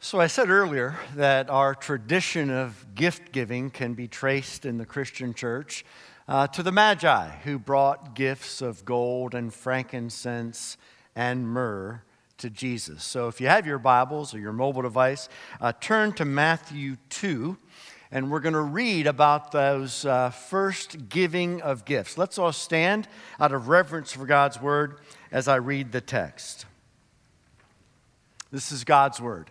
So, I said earlier that our tradition of gift giving can be traced in the Christian church uh, to the Magi who brought gifts of gold and frankincense and myrrh to Jesus. So, if you have your Bibles or your mobile device, uh, turn to Matthew 2, and we're going to read about those uh, first giving of gifts. Let's all stand out of reverence for God's word as I read the text. This is God's word.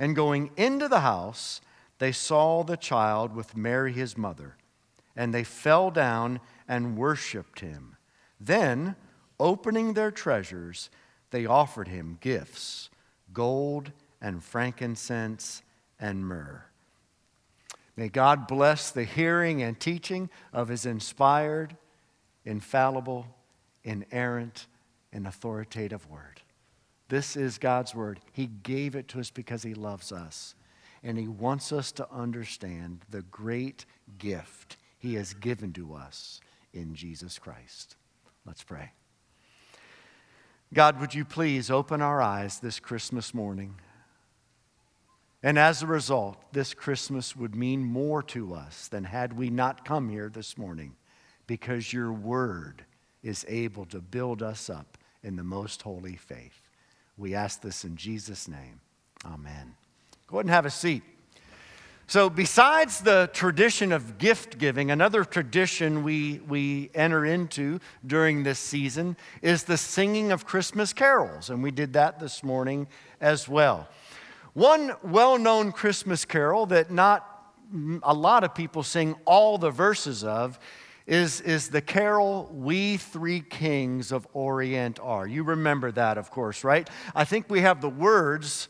And going into the house, they saw the child with Mary his mother, and they fell down and worshiped him. Then, opening their treasures, they offered him gifts gold and frankincense and myrrh. May God bless the hearing and teaching of his inspired, infallible, inerrant, and authoritative word. This is God's word. He gave it to us because He loves us. And He wants us to understand the great gift He has given to us in Jesus Christ. Let's pray. God, would you please open our eyes this Christmas morning? And as a result, this Christmas would mean more to us than had we not come here this morning because your word is able to build us up in the most holy faith. We ask this in Jesus' name. Amen. Go ahead and have a seat. So, besides the tradition of gift giving, another tradition we, we enter into during this season is the singing of Christmas carols. And we did that this morning as well. One well known Christmas carol that not a lot of people sing all the verses of is, is the carol We Three Kings of Orient Are. You remember that, of course, right? I think we have the words.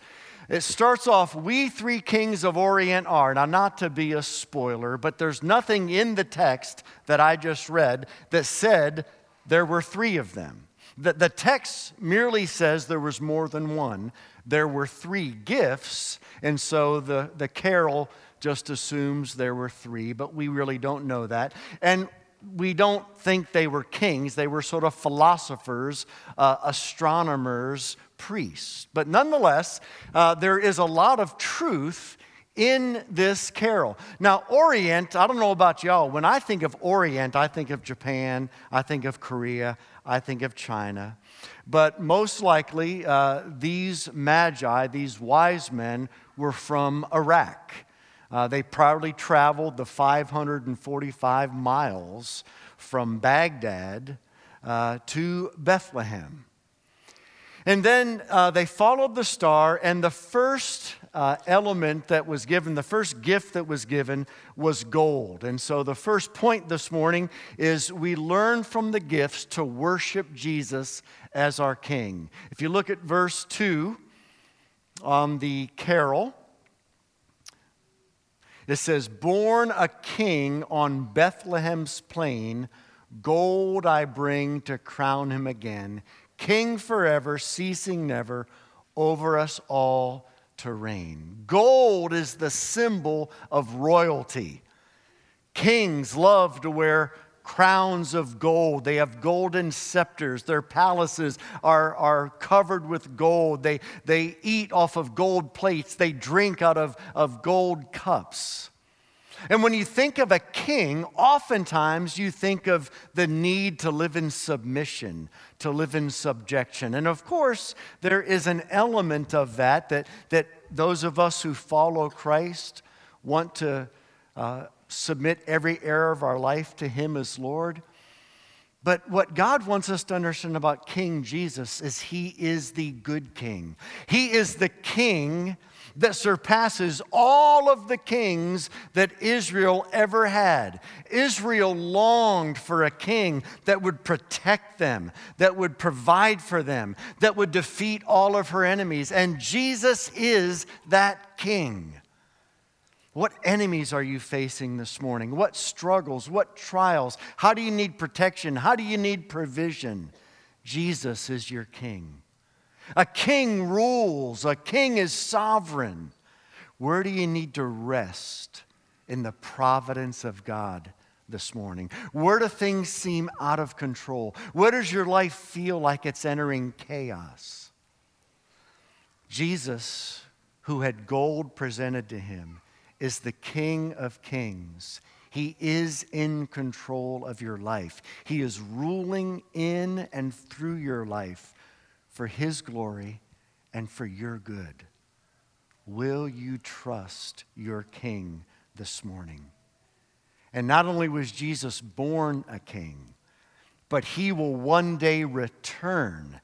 It starts off, We Three Kings of Orient Are. Now, not to be a spoiler, but there's nothing in the text that I just read that said there were three of them. The, the text merely says there was more than one. There were three gifts, and so the, the carol just assumes there were three, but we really don't know that. And we don't think they were kings. They were sort of philosophers, uh, astronomers, priests. But nonetheless, uh, there is a lot of truth in this carol. Now, Orient, I don't know about y'all, when I think of Orient, I think of Japan, I think of Korea, I think of China. But most likely, uh, these magi, these wise men, were from Iraq. Uh, they proudly traveled the 545 miles from Baghdad uh, to Bethlehem. And then uh, they followed the star, and the first uh, element that was given, the first gift that was given, was gold. And so the first point this morning is we learn from the gifts to worship Jesus as our King. If you look at verse 2 on the carol, it says, Born a king on Bethlehem's plain, gold I bring to crown him again, king forever, ceasing never, over us all to reign. Gold is the symbol of royalty. Kings love to wear crowns of gold. They have golden scepters. Their palaces are, are covered with gold. They, they eat off of gold plates. They drink out of, of gold cups. And when you think of a king, oftentimes you think of the need to live in submission, to live in subjection. And of course, there is an element of that that, that those of us who follow Christ want to uh, submit every area of our life to Him as Lord. But what God wants us to understand about King Jesus is He is the good King. He is the King that surpasses all of the kings that Israel ever had. Israel longed for a king that would protect them, that would provide for them, that would defeat all of her enemies. And Jesus is that king. What enemies are you facing this morning? What struggles? What trials? How do you need protection? How do you need provision? Jesus is your king. A king rules, a king is sovereign. Where do you need to rest in the providence of God this morning? Where do things seem out of control? Where does your life feel like it's entering chaos? Jesus, who had gold presented to him, is the King of Kings. He is in control of your life. He is ruling in and through your life for His glory and for your good. Will you trust your King this morning? And not only was Jesus born a king, but he will one day return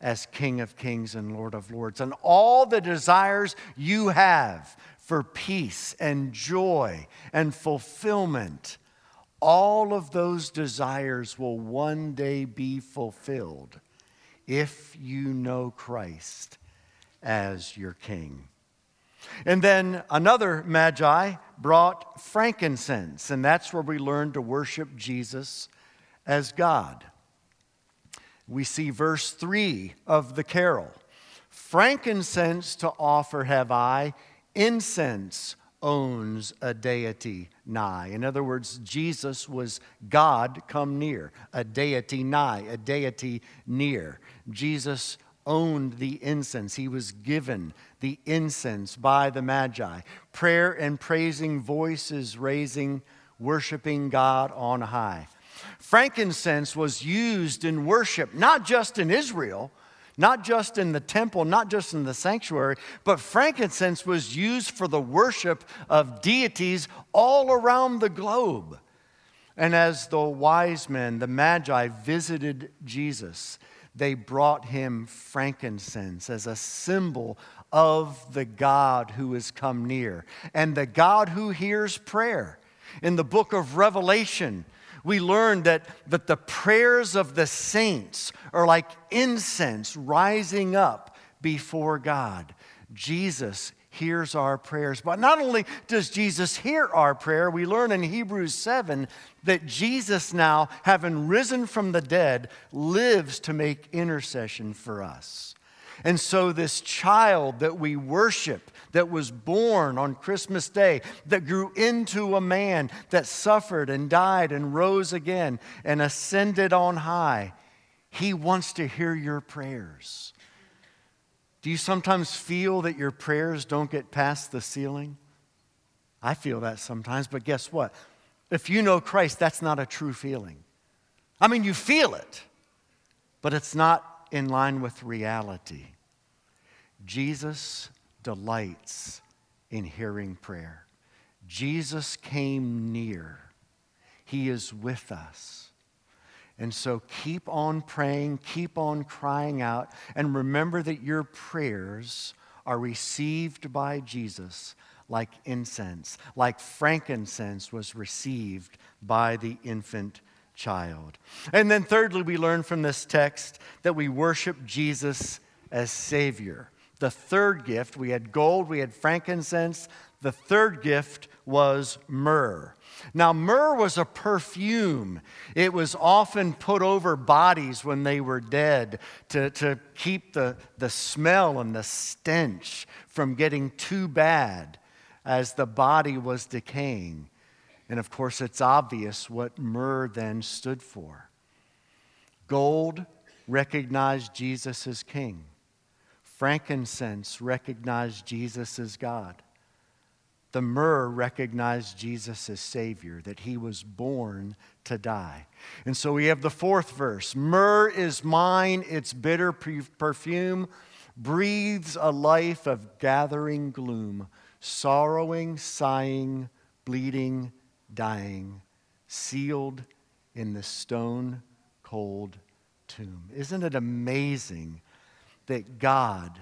as King of Kings and Lord of Lords. And all the desires you have for peace and joy and fulfillment. All of those desires will one day be fulfilled if you know Christ as your King. And then another magi brought frankincense, and that's where we learn to worship Jesus as God. We see verse 3 of the carol Frankincense to offer have I Incense owns a deity nigh. In other words, Jesus was God come near, a deity nigh, a deity near. Jesus owned the incense. He was given the incense by the Magi. Prayer and praising voices raising, worshiping God on high. Frankincense was used in worship, not just in Israel not just in the temple, not just in the sanctuary, but frankincense was used for the worship of deities all around the globe. And as the wise men, the magi, visited Jesus, they brought him frankincense as a symbol of the God who has come near and the God who hears prayer. In the book of Revelation, we learned that, that the prayers of the saints are like incense rising up before God. Jesus hears our prayers. But not only does Jesus hear our prayer, we learn in Hebrews 7 that Jesus, now having risen from the dead, lives to make intercession for us. And so, this child that we worship, that was born on Christmas Day, that grew into a man, that suffered and died and rose again and ascended on high, he wants to hear your prayers. Do you sometimes feel that your prayers don't get past the ceiling? I feel that sometimes, but guess what? If you know Christ, that's not a true feeling. I mean, you feel it, but it's not in line with reality. Jesus delights in hearing prayer. Jesus came near, He is with us. And so keep on praying, keep on crying out, and remember that your prayers are received by Jesus like incense, like frankincense was received by the infant child. And then, thirdly, we learn from this text that we worship Jesus as Savior. The third gift, we had gold, we had frankincense. The third gift was myrrh. Now, myrrh was a perfume. It was often put over bodies when they were dead to, to keep the, the smell and the stench from getting too bad as the body was decaying. And of course, it's obvious what myrrh then stood for. Gold recognized Jesus as king, frankincense recognized Jesus as God. The myrrh recognized Jesus as Savior, that he was born to die. And so we have the fourth verse Myrrh is mine, its bitter perfume breathes a life of gathering gloom, sorrowing, sighing, bleeding, dying, sealed in the stone cold tomb. Isn't it amazing that God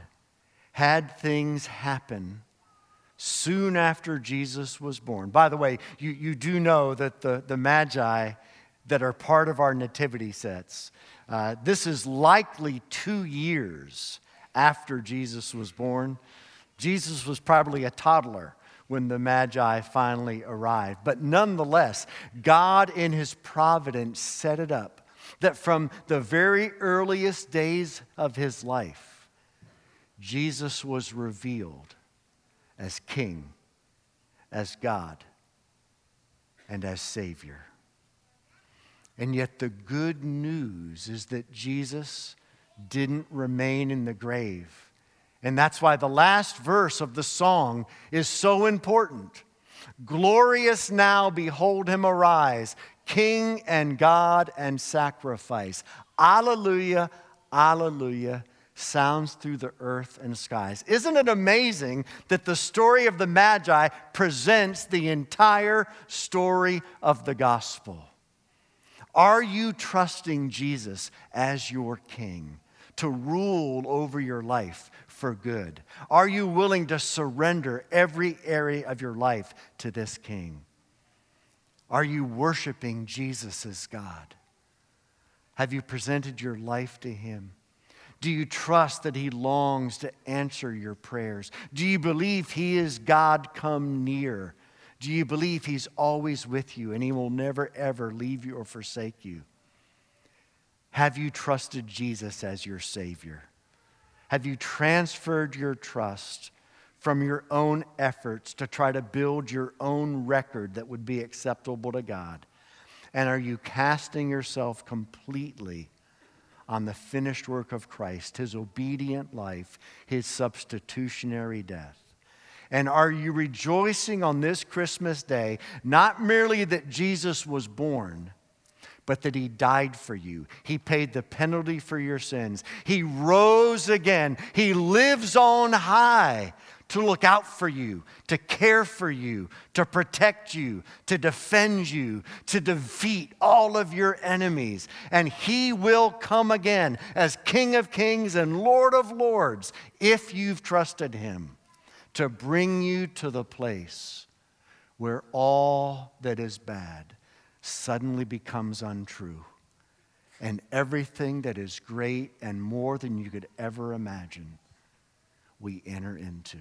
had things happen? soon after Jesus was born. By the way, you, you do know that the, the Magi that are part of our nativity sets, uh, this is likely two years after Jesus was born. Jesus was probably a toddler when the Magi finally arrived. But nonetheless, God in His providence set it up that from the very earliest days of His life, Jesus was revealed as King, as God, and as Savior. And yet, the good news is that Jesus didn't remain in the grave. And that's why the last verse of the song is so important. Glorious now, behold him arise, King and God and sacrifice. Alleluia, alleluia sounds through the earth and skies. Isn't it amazing that the story of the Magi presents the entire story of the gospel? Are you trusting Jesus as your king to rule over your life for good? Are you willing to surrender every area of your life to this king? Are you worshiping Jesus as God? Have you presented your life to him? Do you trust that He longs to answer your prayers? Do you believe He is God come near? Do you believe He's always with you and He will never, ever leave you or forsake you? Have you trusted Jesus as your Savior? Have you transferred your trust from your own efforts to try to build your own record that would be acceptable to God? And are you casting yourself completely on the finished work of Christ, his obedient life, his substitutionary death? And are you rejoicing on this Christmas day, not merely that Jesus was born, but that he died for you? He paid the penalty for your sins. He rose again. He lives on high to look out for you, to care for you, to protect you, to defend you, to defeat all of your enemies. And he will come again as King of Kings and Lord of Lords if you've trusted him to bring you to the place where all that is bad suddenly becomes untrue. And everything that is great and more than you could ever imagine, we enter into.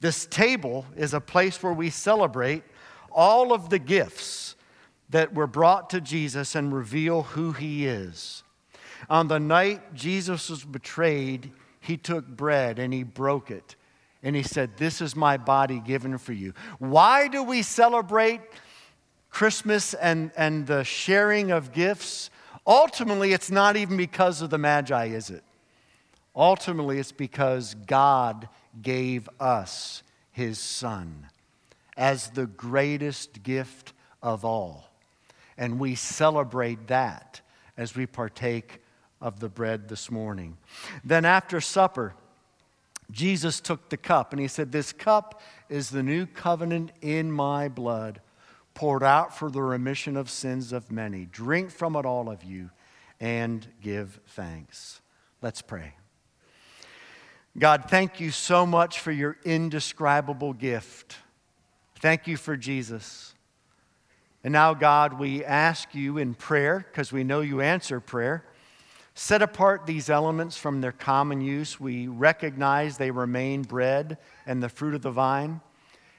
This table is a place where we celebrate all of the gifts that were brought to Jesus and reveal who he is. On the night Jesus was betrayed, he took bread and he broke it. And he said, This is my body given for you. Why do we celebrate Christmas and, and the sharing of gifts? Ultimately, it's not even because of the Magi, is it? Ultimately, it's because God gave us his Son as the greatest gift of all. And we celebrate that as we partake of the bread this morning. Then, after supper, Jesus took the cup and he said, This cup is the new covenant in my blood, poured out for the remission of sins of many. Drink from it, all of you, and give thanks. Let's pray. God, thank you so much for your indescribable gift. Thank you for Jesus. And now, God, we ask you in prayer, because we know you answer prayer, set apart these elements from their common use. We recognize they remain bread and the fruit of the vine.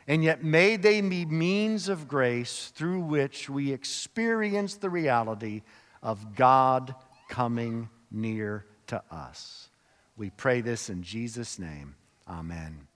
And yet, may they be means of grace through which we experience the reality of God coming near to us. We pray this in Jesus' name. Amen.